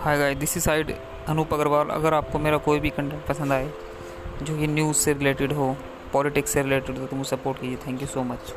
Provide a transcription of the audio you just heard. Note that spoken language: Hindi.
हाय गाइस दिस इज़ साइड अनूप अग्रवाल। अगर आपको मेरा कोई भी कंटेंट पसंद आए, जो कि न्यूज़ से रिलेटेड हो पॉलिटिक्स से रिलेटेड हो तो मुझे सपोर्ट कीजिए। Thank you so much